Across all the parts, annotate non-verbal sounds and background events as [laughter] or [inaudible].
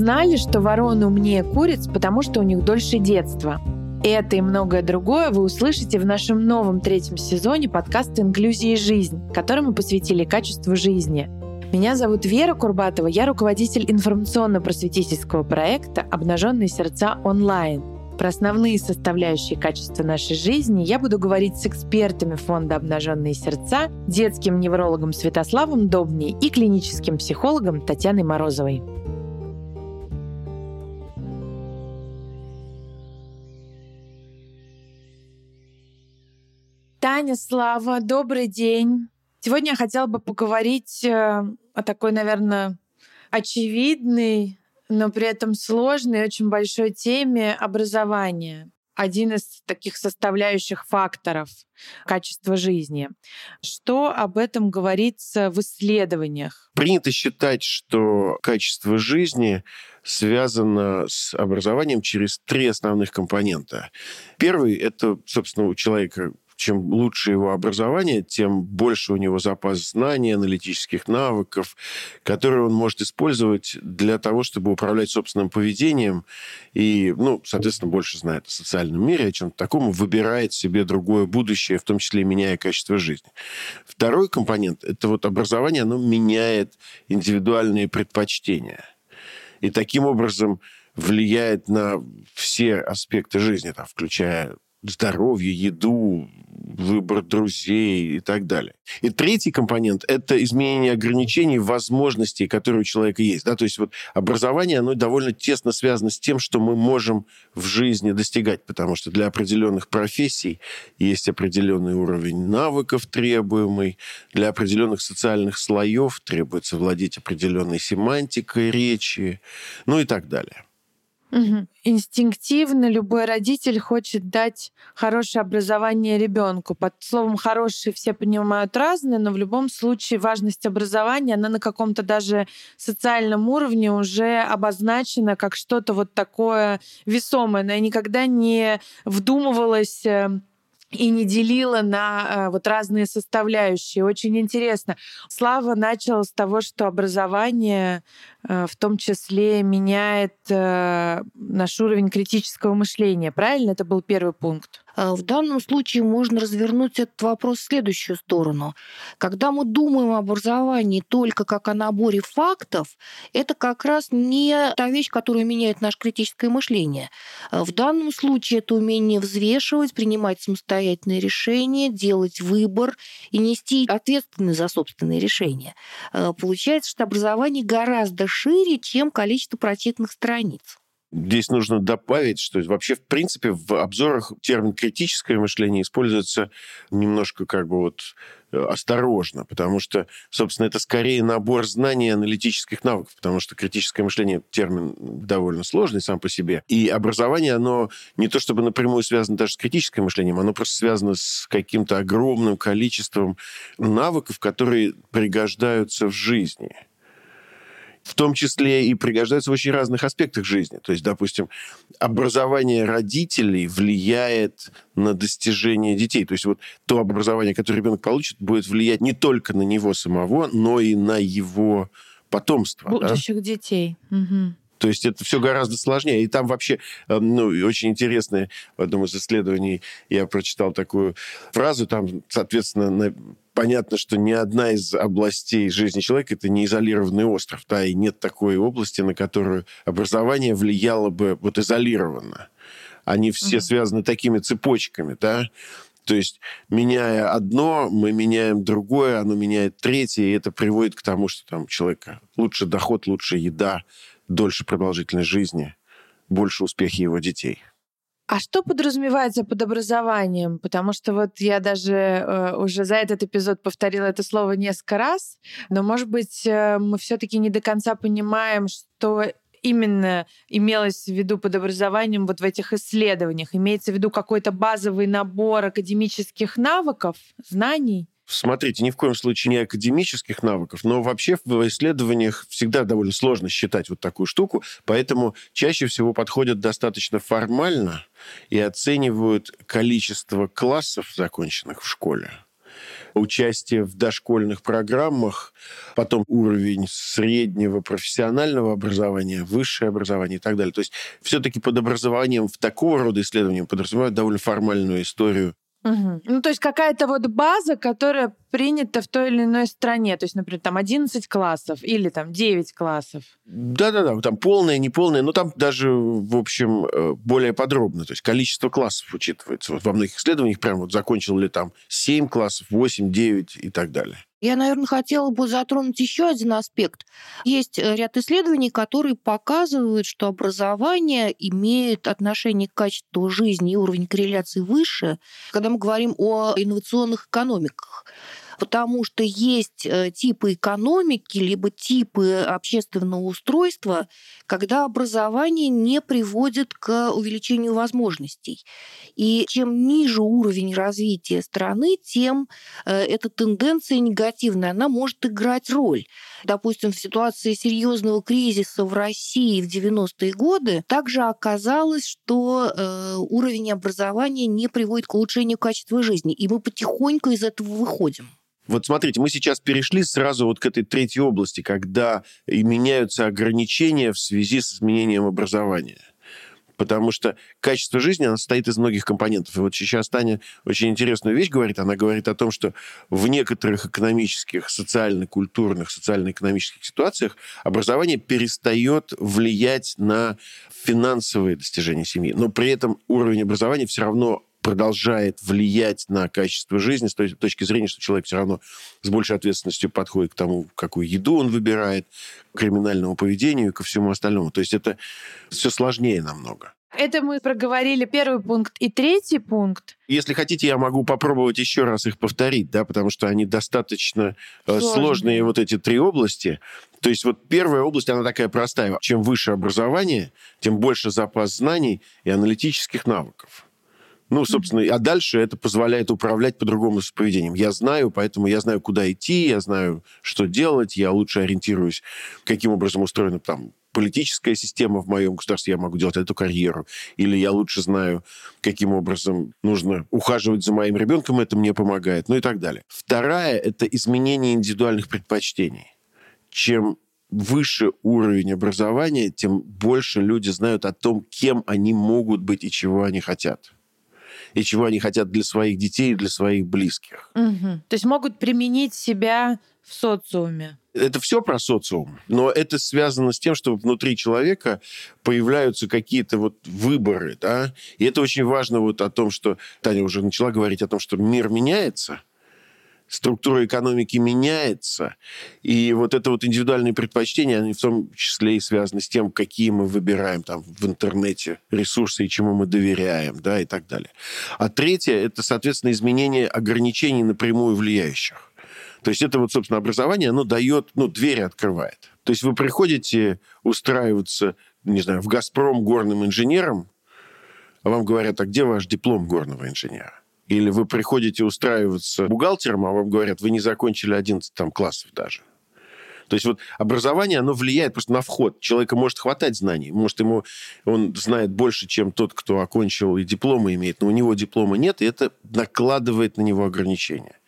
знали, что вороны умнее куриц, потому что у них дольше детства? Это и многое другое вы услышите в нашем новом третьем сезоне подкаста «Инклюзия и жизнь», который мы посвятили качеству жизни. Меня зовут Вера Курбатова, я руководитель информационно-просветительского проекта «Обнаженные сердца онлайн». Про основные составляющие качества нашей жизни я буду говорить с экспертами фонда «Обнаженные сердца», детским неврологом Святославом Добней и клиническим психологом Татьяной Морозовой. Таня, Слава, добрый день. Сегодня я хотела бы поговорить э, о такой, наверное, очевидной, но при этом сложной очень большой теме образования. Один из таких составляющих факторов качества жизни. Что об этом говорится в исследованиях? Принято считать, что качество жизни связано с образованием через три основных компонента. Первый — это, собственно, у человека чем лучше его образование, тем больше у него запас знаний, аналитических навыков, которые он может использовать для того, чтобы управлять собственным поведением и, ну, соответственно, больше знает о социальном мире, о чем-то таком, выбирает себе другое будущее, в том числе меняя качество жизни. Второй компонент – это вот образование, оно меняет индивидуальные предпочтения. И таким образом влияет на все аспекты жизни, там, включая здоровье, еду, выбор друзей и так далее. И третий компонент – это изменение ограничений, возможностей, которые у человека есть. Да? То есть вот образование, оно довольно тесно связано с тем, что мы можем в жизни достигать, потому что для определенных профессий есть определенный уровень навыков требуемый, для определенных социальных слоев требуется владеть определенной семантикой речи, ну и так далее. Угу. Инстинктивно любой родитель хочет дать хорошее образование ребенку. Под словом хороший все понимают разное, но в любом случае важность образования, она на каком-то даже социальном уровне уже обозначена как что-то вот такое весомое. Но я никогда не вдумывалась э, и не делила на э, вот разные составляющие. Очень интересно. Слава начал с того, что образование э, в том числе меняет э, наш уровень критического мышления. Правильно? Это был первый пункт. А, в данном случае можно развернуть этот вопрос в следующую сторону. Когда мы думаем об образовании только как о наборе фактов, это как раз не та вещь, которая меняет наше критическое мышление. А, в данном случае это умение взвешивать, принимать самостоятельные решения, делать выбор и нести ответственность за собственные решения. А, получается, что образование гораздо шире, чем количество прочитанных страниц. Здесь нужно добавить, что вообще, в принципе, в обзорах термин «критическое мышление» используется немножко как бы вот э, осторожно, потому что, собственно, это скорее набор знаний аналитических навыков, потому что критическое мышление – термин довольно сложный сам по себе. И образование, оно не то чтобы напрямую связано даже с критическим мышлением, оно просто связано с каким-то огромным количеством навыков, которые пригождаются в жизни – в том числе и пригождаются в очень разных аспектах жизни. То есть, допустим, образование родителей влияет на достижение детей. То есть вот то образование, которое ребенок получит, будет влиять не только на него самого, но и на его потомство. Будущих да? детей. Угу. То есть это все гораздо сложнее. И там вообще, э, ну, очень интересное, в одном из исследований я прочитал такую фразу, там, соответственно, понятно, что ни одна из областей жизни человека это не изолированный остров, да, и нет такой области, на которую образование влияло бы вот изолированно. Они все угу. связаны такими цепочками, да. То есть, меняя одно, мы меняем другое, оно меняет третье, и это приводит к тому, что там у человека лучше доход, лучше еда, дольше продолжительность жизни, больше успехи его детей. А что подразумевается под образованием? Потому что вот я даже э, уже за этот эпизод повторила это слово несколько раз, но, может быть, э, мы все-таки не до конца понимаем, что именно имелось в виду под образованием вот в этих исследованиях? Имеется в виду какой-то базовый набор академических навыков, знаний? Смотрите, ни в коем случае не академических навыков, но вообще в исследованиях всегда довольно сложно считать вот такую штуку, поэтому чаще всего подходят достаточно формально и оценивают количество классов, законченных в школе, участие в дошкольных программах, потом уровень среднего профессионального образования, высшее образование и так далее. То есть все-таки под образованием в такого рода исследованиям подразумевают довольно формальную историю Угу. Ну, то есть какая-то вот база, которая принята в той или иной стране. То есть, например, там 11 классов или там 9 классов. Да-да-да, там полное, неполное, но там даже, в общем, э, более подробно. То есть количество классов учитывается. Вот во многих исследованиях прям вот закончил ли там 7 классов, 8, 9 и так далее. Я, наверное, хотела бы затронуть еще один аспект. Есть э, ряд исследований, которые показывают, что образование имеет отношение к качеству жизни и уровень корреляции выше, когда мы говорим о инновационных экономиках потому что есть э, типы экономики, либо типы общественного устройства, когда образование не приводит к увеличению возможностей. И чем ниже уровень развития страны, тем э, эта тенденция негативная, она может играть роль. Допустим, в ситуации серьезного кризиса в России в 90-е годы также оказалось, что э, уровень образования не приводит к улучшению качества жизни, и мы потихоньку из этого выходим. Вот смотрите, мы сейчас перешли сразу вот к этой третьей области, когда и меняются ограничения в связи с изменением образования. Потому что качество жизни, оно состоит из многих компонентов. И вот сейчас Таня очень интересную вещь говорит. Она говорит о том, что в некоторых экономических, социально-культурных, социально-экономических ситуациях образование перестает влиять на финансовые достижения семьи. Но при этом уровень образования все равно продолжает влиять на качество жизни с той точки зрения, что человек все равно с большей ответственностью подходит к тому, какую еду он выбирает, к криминальному поведению и ко всему остальному. То есть это все сложнее намного. Это мы проговорили первый пункт и третий пункт. Если хотите, я могу попробовать еще раз их повторить, да, потому что они достаточно э, сложные, сложные вот эти три области. То есть вот первая область, она такая простая. Чем выше образование, тем больше запас знаний и аналитических навыков. Ну, собственно, а дальше это позволяет управлять по-другому с поведением. Я знаю, поэтому я знаю, куда идти, я знаю, что делать, я лучше ориентируюсь, каким образом устроена там политическая система в моем государстве, я могу делать эту карьеру. Или я лучше знаю, каким образом нужно ухаживать за моим ребенком, это мне помогает, ну и так далее. Вторая – это изменение индивидуальных предпочтений. Чем выше уровень образования, тем больше люди знают о том, кем они могут быть и чего они хотят и чего они хотят для своих детей и для своих близких. Угу. То есть могут применить себя в социуме. Это все про социум, но это связано с тем, что внутри человека появляются какие-то вот выборы, да, и это очень важно вот о том, что Таня уже начала говорить о том, что мир меняется, структура экономики меняется, и вот это вот индивидуальные предпочтения, они в том числе и связаны с тем, какие мы выбираем там в интернете ресурсы и чему мы доверяем, да, и так далее. А третье – это, соответственно, изменение ограничений напрямую влияющих. То есть это вот, собственно, образование, оно дает, ну, двери открывает. То есть вы приходите устраиваться, не знаю, в «Газпром» горным инженером, а вам говорят, а где ваш диплом горного инженера? Или вы приходите устраиваться бухгалтером, а вам говорят, вы не закончили 11 там, классов даже. То есть вот образование, оно влияет просто на вход. Человека может хватать знаний. Может, ему он знает больше, чем тот, кто окончил и дипломы имеет, но у него диплома нет, и это накладывает на него ограничения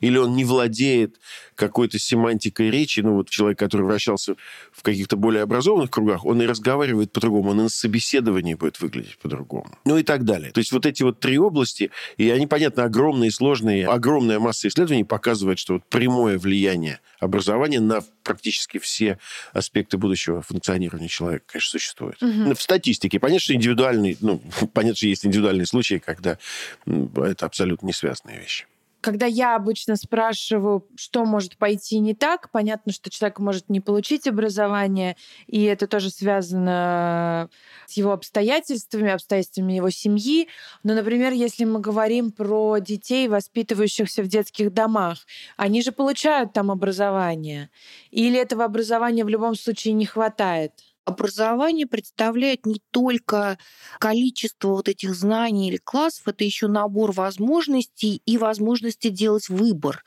или он не владеет какой-то семантикой речи, ну вот человек, который вращался в каких-то более образованных кругах, он и разговаривает по-другому, он и на собеседовании будет выглядеть по-другому. Ну и так далее. То есть вот эти вот три области, и они, понятно, огромные, сложные, огромная масса исследований показывает, что вот прямое влияние образования на практически все аспекты будущего функционирования человека, конечно, существует. Угу. В статистике, понятно, что индивидуальный, ну, [laughs] понятно, что есть индивидуальные случаи, когда это абсолютно не связанные вещи. Когда я обычно спрашиваю, что может пойти не так, понятно, что человек может не получить образование, и это тоже связано с его обстоятельствами, обстоятельствами его семьи. Но, например, если мы говорим про детей, воспитывающихся в детских домах, они же получают там образование. Или этого образования в любом случае не хватает? Образование представляет не только количество вот этих знаний или классов, это еще набор возможностей и возможности делать выбор.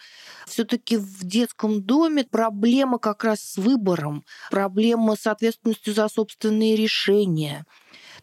Все-таки в детском доме проблема как раз с выбором, проблема с ответственностью за собственные решения.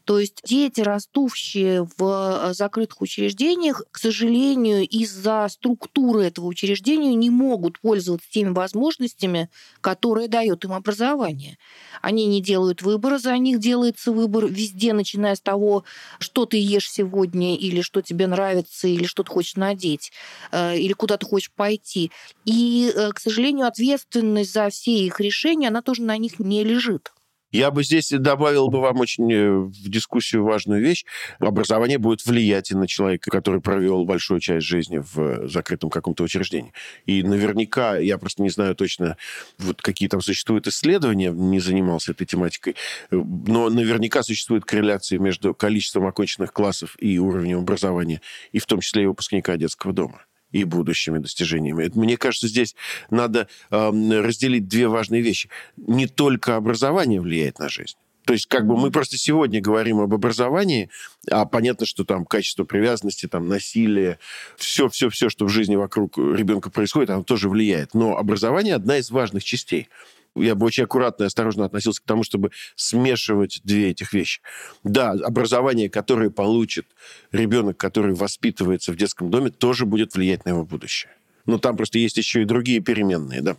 То есть дети, растущие в закрытых учреждениях, к сожалению, из-за структуры этого учреждения не могут пользоваться теми возможностями, которые дает им образование. Они не делают выбора, за них делается выбор везде, начиная с того, что ты ешь сегодня, или что тебе нравится, или что ты хочешь надеть, э, или куда ты хочешь пойти. И, э, к сожалению, ответственность за все их решения, она тоже на них не лежит. Я бы здесь добавил бы вам очень э, в дискуссию важную вещь. Образование будет влиять и на человека, который провел большую часть жизни в закрытом каком-то учреждении. И наверняка, я просто не знаю точно, вот какие там существуют исследования, не занимался этой тематикой, но наверняка существует корреляция между количеством оконченных классов и уровнем образования, и в том числе и выпускника детского дома и будущими достижениями. Мне кажется, здесь надо э, разделить две важные вещи. Не только образование влияет на жизнь. То есть как бы мы просто сегодня говорим об образовании, а понятно, что там качество привязанности, там насилие, все-все-все, что в жизни вокруг ребенка происходит, оно тоже влияет. Но образование одна из важных частей я бы очень аккуратно и осторожно относился к тому, чтобы смешивать две этих вещи. Да, образование, которое получит ребенок, который воспитывается в детском доме, тоже будет влиять на его будущее. Но там просто есть еще и другие переменные, да.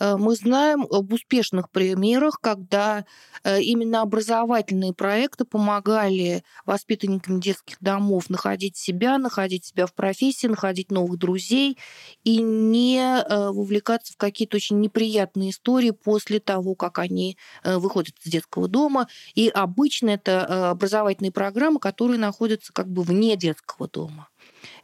Э, мы знаем об успешных примерах, когда э, именно образовательные проекты помогали воспитанникам детских домов находить себя, находить себя в профессии, находить новых друзей и не э, вовлекаться в какие-то очень неприятные истории после того, как они выходят из детского дома. И обычно это образовательные программы, которые находятся как бы вне детского дома.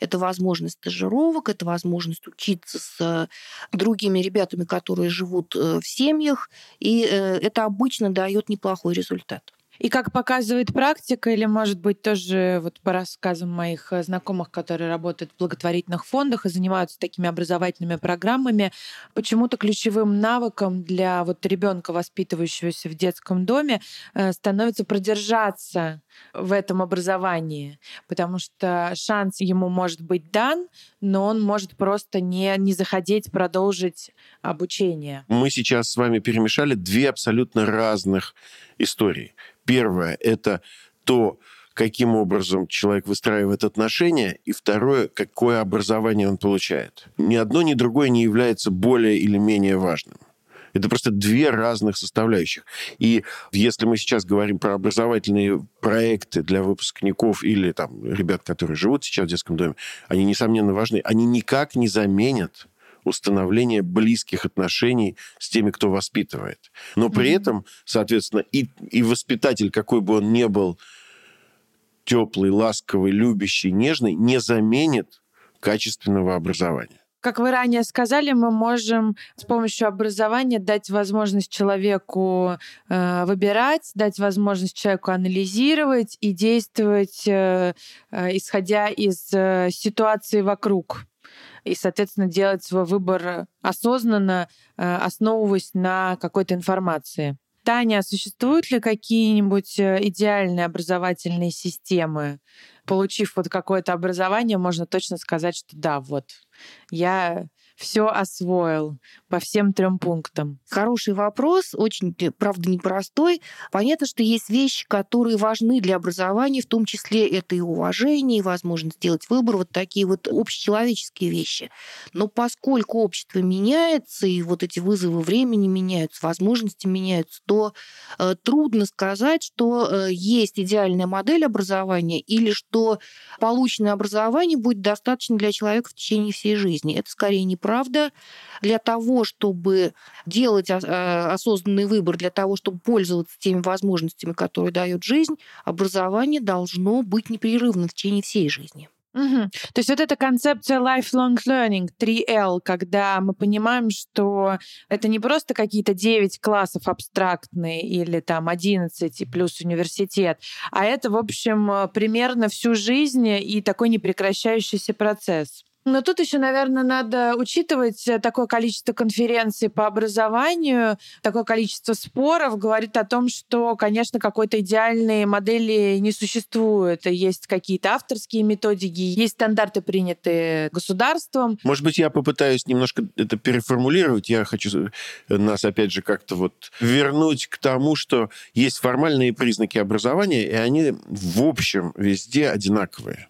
Это возможность стажировок, это возможность учиться с другими ребятами, которые живут э, в семьях, и э, это обычно дает неплохой результат. И как показывает практика, или, может быть, тоже вот по рассказам моих э, знакомых, которые работают в благотворительных фондах и занимаются такими образовательными программами, почему-то ключевым навыком для вот ребенка, воспитывающегося в детском доме, э, становится продержаться в этом образовании, потому что шанс ему может быть дан, но он может просто не, не захотеть продолжить обучение. Мы сейчас с вами перемешали две абсолютно разных истории. Первое – это то, каким образом человек выстраивает отношения, и второе, какое образование он получает. Ни одно, ни другое не является более или менее важным. Это просто две разных составляющих. И если мы сейчас говорим про образовательные проекты для выпускников или там ребят, которые живут сейчас в детском доме, они, несомненно, важны. Они никак не заменят установление близких отношений с теми, кто воспитывает. Но при этом, соответственно, и, и воспитатель, какой бы он ни был, теплый, ласковый, любящий, нежный, не заменит качественного образования. Как вы ранее сказали, мы можем с помощью образования дать возможность человеку э, выбирать, дать возможность человеку анализировать и действовать, э, э, исходя из э, ситуации вокруг и, соответственно, делать свой выбор осознанно, э, основываясь на какой-то информации. Таня, существуют ли какие-нибудь э, идеальные образовательные системы? Получив вот какое-то образование, можно точно сказать, что да, вот я все освоил по всем трем пунктам? Хороший вопрос, очень, правда, непростой. Понятно, что есть вещи, которые важны для образования, в том числе это и уважение, и возможность сделать выбор, вот такие вот общечеловеческие вещи. Но поскольку общество меняется, и вот эти вызовы времени меняются, возможности меняются, то э, трудно сказать, что э, есть идеальная модель образования или что полученное образование будет достаточно для человека в течение всей жизни. Это скорее неправда правда, для того, чтобы делать а, осознанный выбор, для того, чтобы пользоваться теми возможностями, которые дает жизнь, образование должно быть непрерывно в течение всей жизни. Угу. То есть вот эта концепция lifelong learning, 3L, когда мы понимаем, что это не просто какие-то 9 классов абстрактные или там 11 и плюс университет, а это, в общем, примерно всю жизнь и такой непрекращающийся процесс. Но тут еще, наверное, надо учитывать э, такое количество конференций по образованию, такое количество споров говорит о том, что, конечно, какой-то идеальной модели не существует. Есть какие-то авторские методики, есть стандарты, принятые государством. Может быть, я попытаюсь немножко это переформулировать. Я хочу э, нас, опять же, как-то вот вернуть к тому, что есть формальные признаки образования, и они в общем везде одинаковые.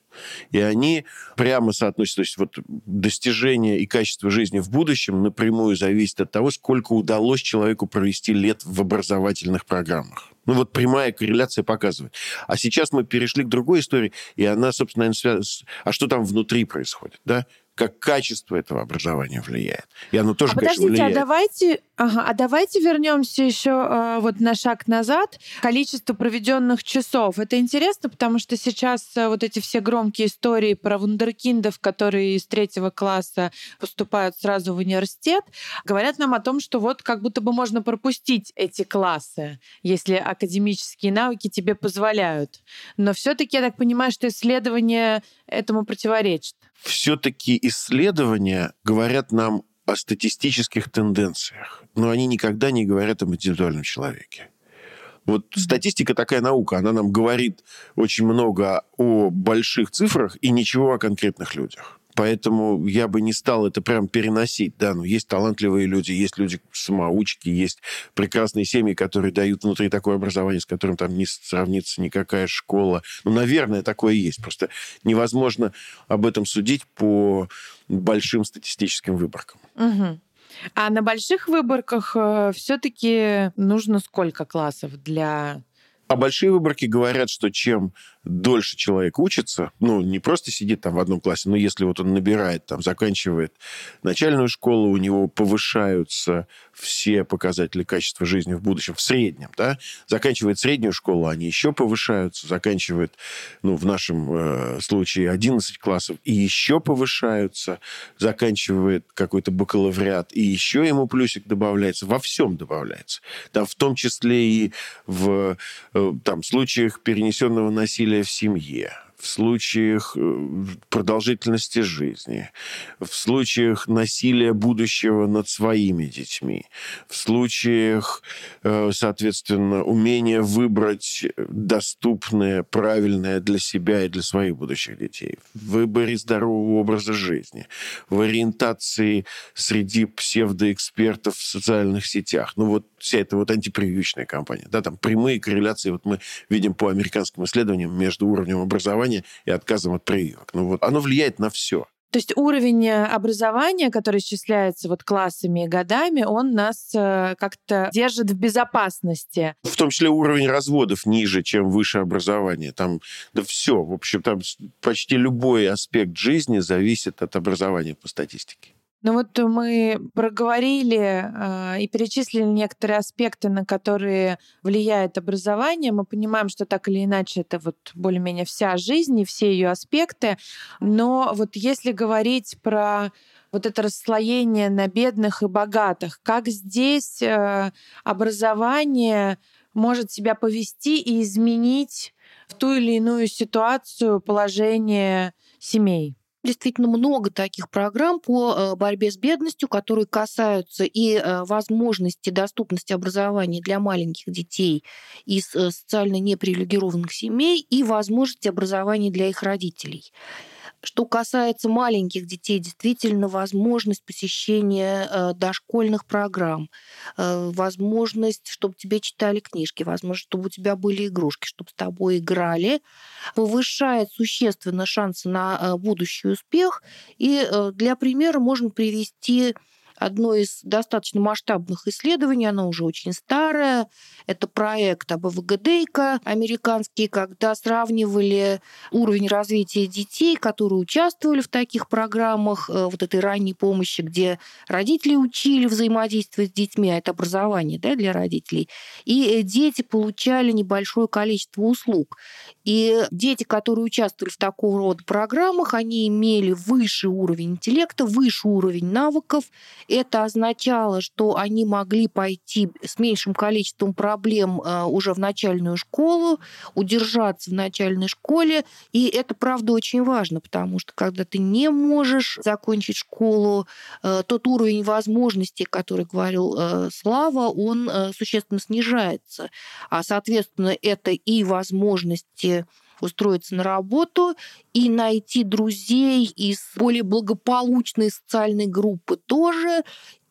И они прямо соотносятся. То есть вот достижение и качество жизни в будущем напрямую зависит от того, сколько удалось человеку провести лет в образовательных программах. Ну вот прямая корреляция показывает. А сейчас мы перешли к другой истории, и она, собственно, связана с... А что там внутри происходит, да? Как качество этого образования влияет. И оно тоже, а конечно, подождите, а влияет. А давайте, ага, а давайте вернемся еще э, вот на шаг назад. Количество проведенных часов. Это интересно, потому что сейчас э, вот эти все громкие истории про вундеркиндов, которые из третьего класса поступают сразу в университет, говорят нам о том, что вот как будто бы можно пропустить эти классы, если академические навыки тебе позволяют. Но все-таки я так понимаю, что исследования этому противоречат все-таки исследования говорят нам о статистических тенденциях, но они никогда не говорят об индивидуальном человеке. Вот статистика такая наука, она нам говорит очень много о больших цифрах и ничего о конкретных людях. Поэтому я бы не стал это прям переносить. Да, ну, есть талантливые люди, есть люди самоучки, есть прекрасные семьи, которые дают внутри такое образование, с которым там не сравнится никакая школа. Ну, наверное, такое есть. Просто невозможно об этом судить по большим статистическим выборкам. Угу. А на больших выборках э, все-таки нужно сколько классов для а большие выборки говорят, что чем дольше человек учится, ну, не просто сидит там в одном классе, но если вот он набирает, там, заканчивает начальную школу, у него повышаются все показатели качества жизни в будущем в среднем, да, заканчивает среднюю школу, они еще повышаются, заканчивает, ну, в нашем э, случае 11 классов, и еще повышаются, заканчивает какой-то бакалавриат, и еще ему плюсик добавляется, во всем добавляется. Там в том числе и в э, там, случаях перенесенного насилия насилия в семье, в случаях э, продолжительности жизни, в случаях насилия будущего над своими детьми, в случаях, э, соответственно, умения выбрать доступное, правильное для себя и для своих будущих детей, в выборе здорового образа жизни, в ориентации среди псевдоэкспертов в социальных сетях. Ну вот вся эта вот антипрививочная кампания. Да, там прямые корреляции вот мы видим по американским исследованиям между уровнем образования и отказом от прививок. Ну вот оно влияет на все. То есть уровень э, образования, который исчисляется вот классами и годами, он нас э, как-то держит в безопасности. В том числе уровень разводов ниже, чем выше образование. Там да все, в общем, там почти любой аспект жизни зависит от образования по статистике. Ну вот мы проговорили э, и перечислили некоторые аспекты, на которые влияет образование. Мы понимаем, что так или иначе это вот более-менее вся жизнь и все ее аспекты. Но вот если говорить про вот это расслоение на бедных и богатых, как здесь э, образование может себя повести и изменить в ту или иную ситуацию положение семей? Действительно много таких программ по э, борьбе с бедностью, которые касаются и э, возможности доступности образования для маленьких детей из э, социально непривилегированных семей и возможности образования для их родителей. Что касается маленьких детей, действительно возможность посещения э, дошкольных программ, э, возможность, чтобы тебе читали книжки, возможность, чтобы у тебя были игрушки, чтобы с тобой играли, повышает существенно шансы на э, будущий успех. И для примера можно привести одно из достаточно масштабных исследований, оно уже очень старое. Это проект АБВГДейка американский, когда сравнивали уровень развития детей, которые участвовали в таких программах э, вот этой ранней помощи, где родители учили взаимодействовать с детьми, а это образование да, для родителей. И э, дети получали небольшое количество услуг. И дети, которые участвовали в такого рода программах, они имели высший уровень интеллекта, выше уровень навыков это означало, что они могли пойти с меньшим количеством проблем э, уже в начальную школу, удержаться в начальной школе. И это, правда, очень важно, потому что когда ты не можешь закончить школу, э, тот уровень возможностей, который говорил э, Слава, он существенно снижается. А, соответственно, это и возможности устроиться на работу и найти друзей из более благополучной социальной группы тоже,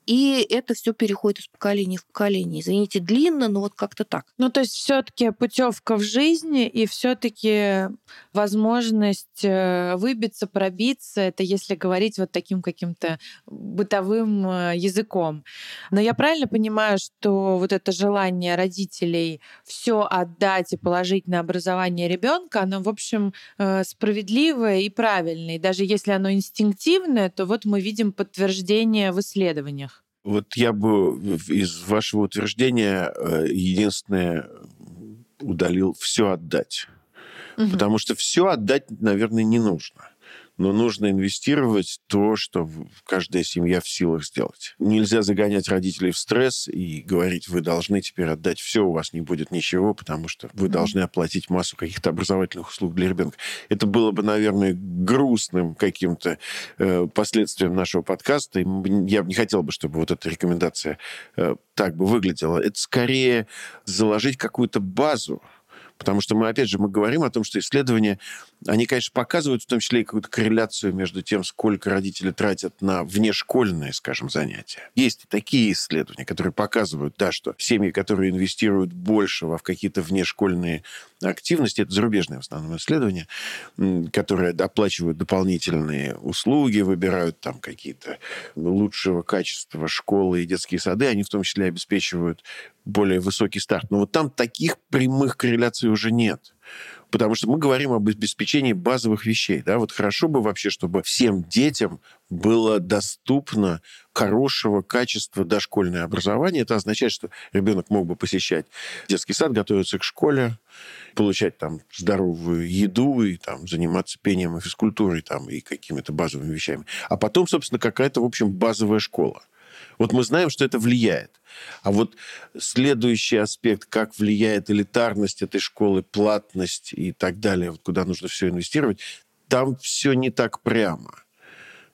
и это все переходит из поколения в поколение. Извините, длинно, но вот как-то так. Ну, то есть все-таки путевка в жизни и все-таки возможность э, выбиться, пробиться, это если говорить вот таким каким-то бытовым э, языком. Но я правильно понимаю, что вот это желание родителей все отдать и положить на образование ребенка, оно, в общем, э, справедливое и правильное. И даже если оно инстинктивное, то вот мы видим подтверждение в исследованиях. Вот я бы из вашего утверждения э, единственное удалил все отдать. Угу. Потому что все отдать, наверное, не нужно но нужно инвестировать то, что каждая семья в силах сделать. Нельзя загонять родителей в стресс и говорить, вы должны теперь отдать все, у вас не будет ничего, потому что вы должны оплатить массу каких-то образовательных услуг для ребенка. Это было бы, наверное, грустным каким-то э, последствием нашего подкаста. И я бы не хотел бы, чтобы вот эта рекомендация э, так бы выглядела. Это скорее заложить какую-то базу, Потому что мы, опять же, мы говорим о том, что исследования, они, конечно, показывают в том числе и какую-то корреляцию между тем, сколько родители тратят на внешкольные, скажем, занятия. Есть такие исследования, которые показывают, да, что семьи, которые инвестируют больше во в какие-то внешкольные активности, это зарубежные в основном исследования, которые оплачивают дополнительные услуги, выбирают там какие-то лучшего качества школы и детские сады, они в том числе обеспечивают более высокий старт. Но вот там таких прямых корреляций уже нет. Потому что мы говорим об обеспечении базовых вещей. Да? Вот хорошо бы вообще, чтобы всем детям было доступно хорошего качества дошкольное образование. Это означает, что ребенок мог бы посещать детский сад, готовиться к школе, получать там здоровую еду и там заниматься пением и физкультурой там, и какими-то базовыми вещами. А потом, собственно, какая-то, в общем, базовая школа. Вот мы знаем, что это влияет. А вот следующий аспект, как влияет элитарность этой школы, платность и так далее, вот куда нужно все инвестировать, там все не так прямо.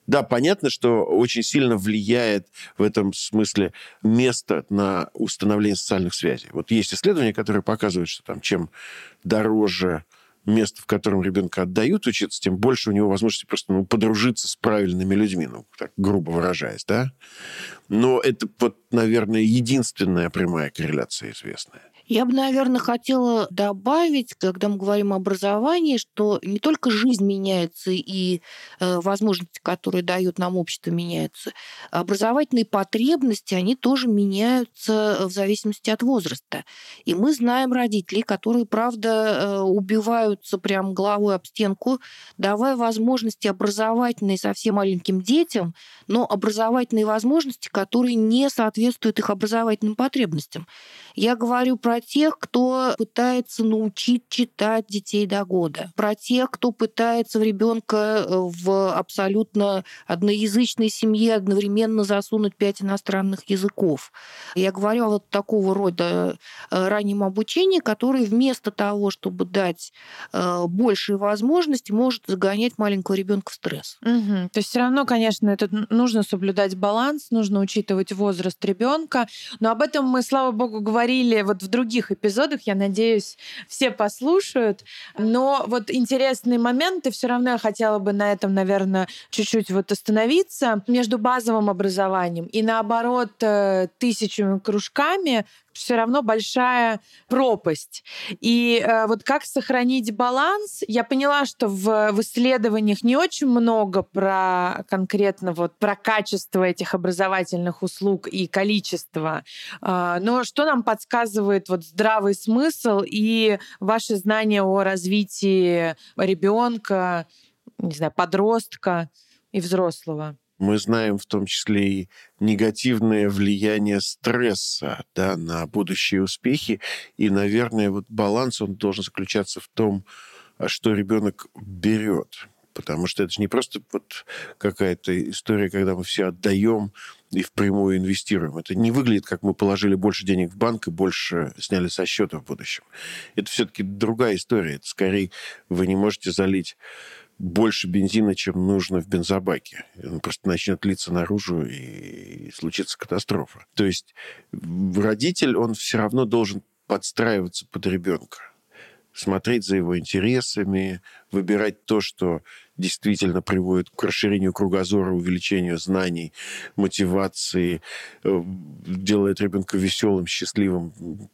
Да, понятно, что очень сильно влияет в этом смысле место на установление социальных связей. Вот есть исследования, которые показывают, что там чем дороже место, в котором ребенка отдают учиться, тем больше у него возможности просто ну, подружиться с правильными людьми, ну, так грубо выражаясь, да. Но это вот, наверное, единственная прямая корреляция известная. Я бы, наверное, хотела добавить, когда мы говорим о образовании, что не только жизнь меняется и э, возможности, которые дает нам общество, меняются. Образовательные потребности, они тоже меняются в зависимости от возраста. И мы знаем родителей, которые, правда, э, убиваются прям головой об стенку, давая возможности образовательные совсем маленьким детям, но образовательные возможности, которые не соответствуют их образовательным потребностям. Я говорю про тех, кто пытается научить читать детей до года, про тех, кто пытается в ребенка э, в абсолютно одноязычной семье одновременно засунуть пять иностранных языков. Я говорю о вот такого рода э, раннем обучении, который вместо того, чтобы дать э, большие возможности, может загонять маленького ребенка в стресс. Угу. То есть все равно, конечно, это нужно соблюдать баланс, нужно учитывать возраст ребенка, но об этом мы, слава богу, говорили вот в других эпизодах, я надеюсь, все послушают. Но вот интересные моменты все равно я хотела бы на этом, наверное, чуть-чуть вот остановиться между базовым образованием и наоборот э, тысячами кружками, все равно большая пропасть. И э, вот как сохранить баланс? Я поняла, что в, в исследованиях не очень много про конкретно вот про качество этих образовательных услуг и количество. Э, но что нам подсказывает вот здравый смысл и ваши знания о развитии ребенка, не знаю, подростка и взрослого? Мы знаем в том числе и негативное влияние стресса да, на будущие успехи. И, наверное, вот баланс он должен заключаться в том, а что ребенок берет. Потому что это же не просто вот какая-то история, когда мы все отдаем и впрямую инвестируем. Это не выглядит, как мы положили больше денег в банк и больше сняли со счета в будущем. Это все-таки другая история. Это скорее вы не можете залить больше бензина, чем нужно в бензобаке. Он просто начнет литься наружу, и случится катастрофа. То есть родитель, он все равно должен подстраиваться под ребенка смотреть за его интересами, выбирать то, что действительно приводит к расширению кругозора, увеличению знаний, мотивации, э, делает ребенка веселым, счастливым,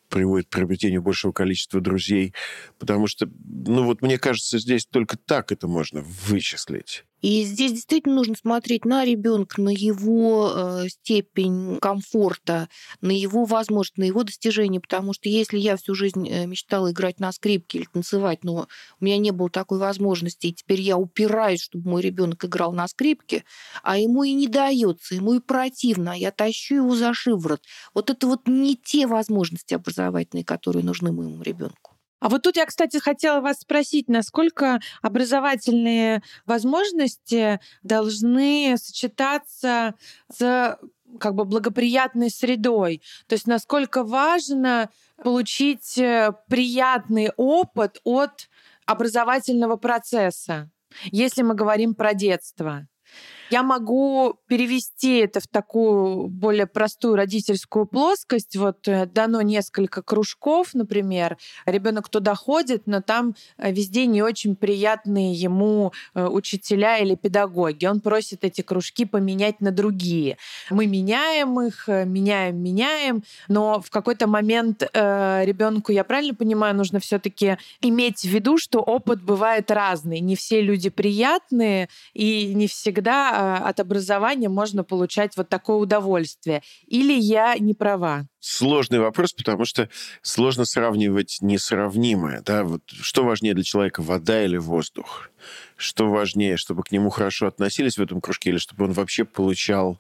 приводит к приобретению большего количества друзей. Потому что, ну вот мне кажется, здесь только так это можно вычислить. И здесь действительно нужно смотреть на ребенка, на его э, степень комфорта, на его возможности, на его достижения. Потому что если я всю жизнь э, мечтала играть на скрипке или танцевать, но у меня не было такой возможности, и теперь я упираюсь, чтобы мой ребенок играл на скрипке, а ему и не дается, ему и противно, а я тащу его за шиворот. Вот это вот не те возможности образовательные, которые нужны моему ребенку. А вот тут я, кстати, хотела вас спросить, насколько образовательные возможности должны сочетаться с как бы благоприятной средой. То есть насколько важно получить э, приятный опыт от образовательного процесса, если мы говорим про детство. Я могу перевести это в такую более простую родительскую плоскость. Вот э, дано несколько кружков, например. Ребенок туда ходит, но там э, везде не очень приятные ему э, учителя или педагоги. Он просит эти кружки поменять на другие. Мы меняем их, меняем, меняем, но в какой-то момент ребенку, я правильно понимаю, нужно все-таки иметь в виду, что опыт бывает разный. Не все люди приятные, и не всегда от образования можно получать вот такое удовольствие? Или я не права? Сложный вопрос, потому что сложно сравнивать несравнимое. Да? Вот что важнее для человека, вода или воздух? Что важнее, чтобы к нему хорошо относились в этом кружке, или чтобы он вообще получал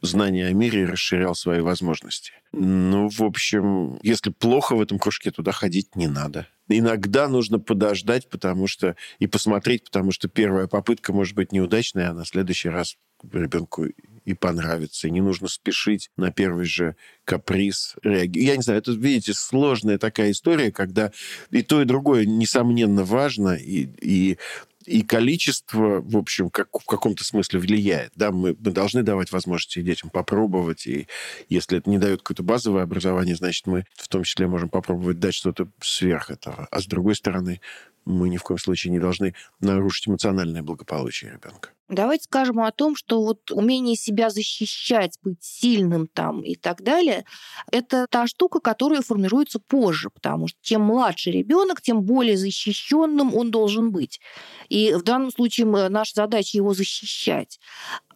знания о мире и расширял свои возможности? Ну, в общем, если плохо в этом кружке, туда ходить не надо. Иногда нужно подождать, потому что и посмотреть, потому что первая попытка может быть неудачной, а на следующий раз ребенку и понравится. И не нужно спешить на первый же каприз. Я не знаю, это, видите, сложная такая история, когда и то, и другое, несомненно, важно, и, и и количество, в общем, как, в каком-то смысле влияет. Да, мы, мы должны давать возможности детям попробовать, и если это не дает какое-то базовое образование, значит, мы в том числе можем попробовать дать что-то сверх этого. А с другой стороны, мы ни в коем случае не должны нарушить эмоциональное благополучие ребенка. Давайте скажем о том, что вот умение себя защищать, быть сильным там и так далее, это та штука, которая формируется позже, потому что чем младше ребенок, тем более защищенным он должен быть. И в данном случае наша задача его защищать.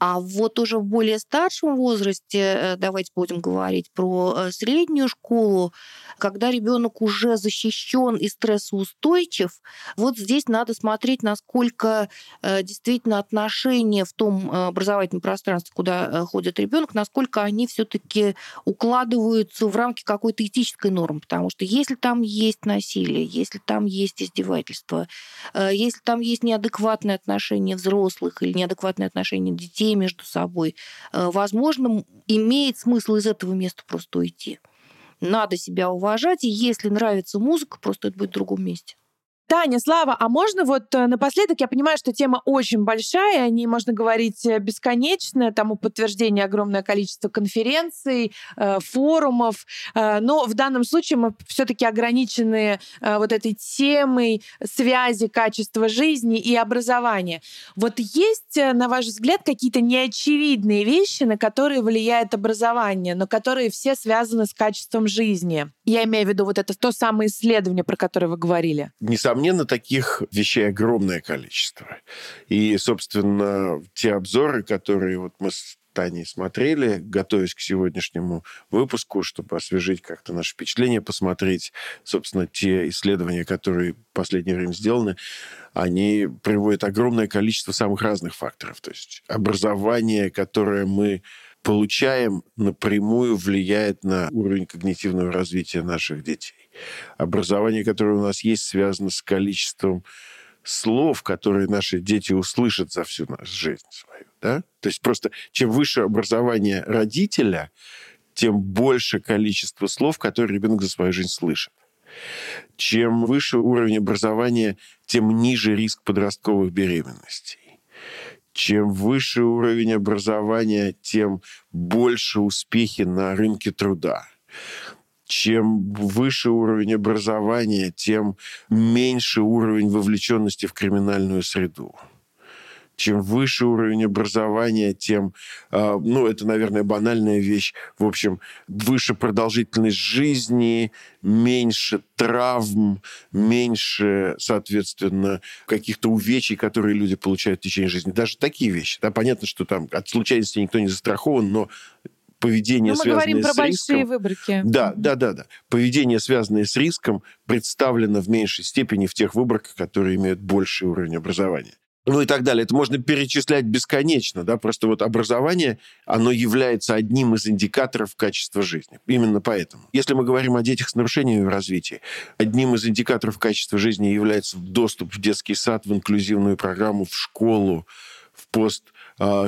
А вот уже в более старшем возрасте, э, давайте будем говорить про э, среднюю школу, когда ребенок уже защищен и стрессоустойчив, вот здесь надо смотреть, насколько э, действительно отношения в том образовательном пространстве, куда ходит ребенок, насколько они все-таки укладываются в рамки какой-то этической нормы. Потому что если там есть насилие, если там есть издевательство, если там есть неадекватные отношения взрослых или неадекватные отношения детей, между собой, э, возможно, имеет смысл из этого места просто уйти. Надо себя уважать, и если нравится музыка, просто это будет в другом месте. Таня, Слава, а можно вот э, напоследок, я понимаю, что тема очень большая, о ней можно говорить э, бесконечно, тому подтверждение огромное количество конференций, э, форумов, но в данном случае мы все-таки ограничены вот этой темой связи качества жизни и образования. Вот есть, на ваш взгляд, какие-то неочевидные вещи, на которые влияет образование, но которые все связаны с качеством жизни? Я имею в виду вот это то самое исследование, про которое вы говорили. Несомненно, таких вещей огромное количество. И, собственно, те обзоры, которые вот мы с Таней смотрели, готовясь к сегодняшнему выпуску, чтобы освежить как-то наше впечатление, посмотреть, собственно, те исследования, которые в последнее время сделаны, они приводят огромное количество самых разных факторов. То есть образование, которое мы получаем, напрямую влияет на уровень когнитивного развития наших детей. Образование, которое у нас есть, связано с количеством слов, которые наши дети услышат за всю нашу жизнь свою. Да? То есть просто чем выше образование родителя, тем больше количество слов, которые ребенок за свою жизнь слышит. Чем выше уровень образования, тем ниже риск подростковых беременностей. Чем выше уровень образования, тем больше успехи на рынке труда чем выше уровень образования, тем меньше уровень вовлеченности в криминальную среду. Чем выше уровень образования, тем, э, ну, это, наверное, банальная вещь. В общем, выше продолжительность жизни, меньше травм, меньше, соответственно, каких-то увечий, которые люди получают в течение жизни. Даже такие вещи. Да, понятно, что там от случайности никто не застрахован, но поведение, Но мы связанное говорим про с большие риском... выборки. Да, да, да, да. Поведение, связанное с риском, представлено в меньшей степени в тех выборках, которые имеют больший уровень образования. Ну и так далее. Это можно перечислять бесконечно, да, просто вот образование, оно является одним из индикаторов качества жизни. Именно поэтому. Если мы говорим о детях с нарушениями в развитии, одним из индикаторов качества жизни является доступ в детский сад, в инклюзивную программу, в школу, в пост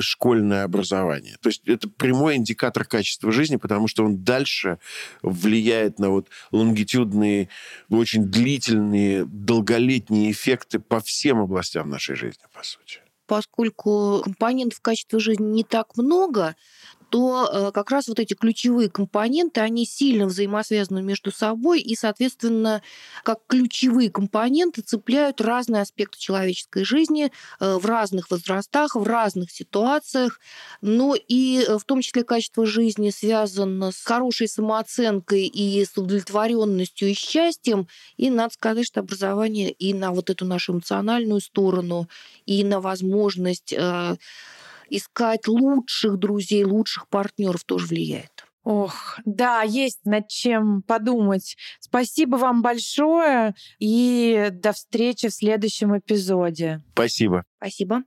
школьное образование. То есть это прямой индикатор качества жизни, потому что он дальше влияет на вот лонгитюдные, очень длительные, долголетние эффекты по всем областям нашей жизни, по сути. Поскольку компонентов качества жизни не так много, то э, как раз вот эти ключевые компоненты, они сильно взаимосвязаны между собой, и, соответственно, как ключевые компоненты цепляют разные аспекты человеческой жизни э, в разных возрастах, в разных ситуациях. Но и э, в том числе качество жизни связано с хорошей самооценкой и с удовлетворенностью и счастьем. И надо сказать, что образование и на вот эту нашу эмоциональную сторону, и на возможность искать лучших друзей, лучших партнеров тоже влияет. Ох, да, есть над чем подумать. Спасибо вам большое и до встречи в следующем эпизоде. Спасибо. Спасибо.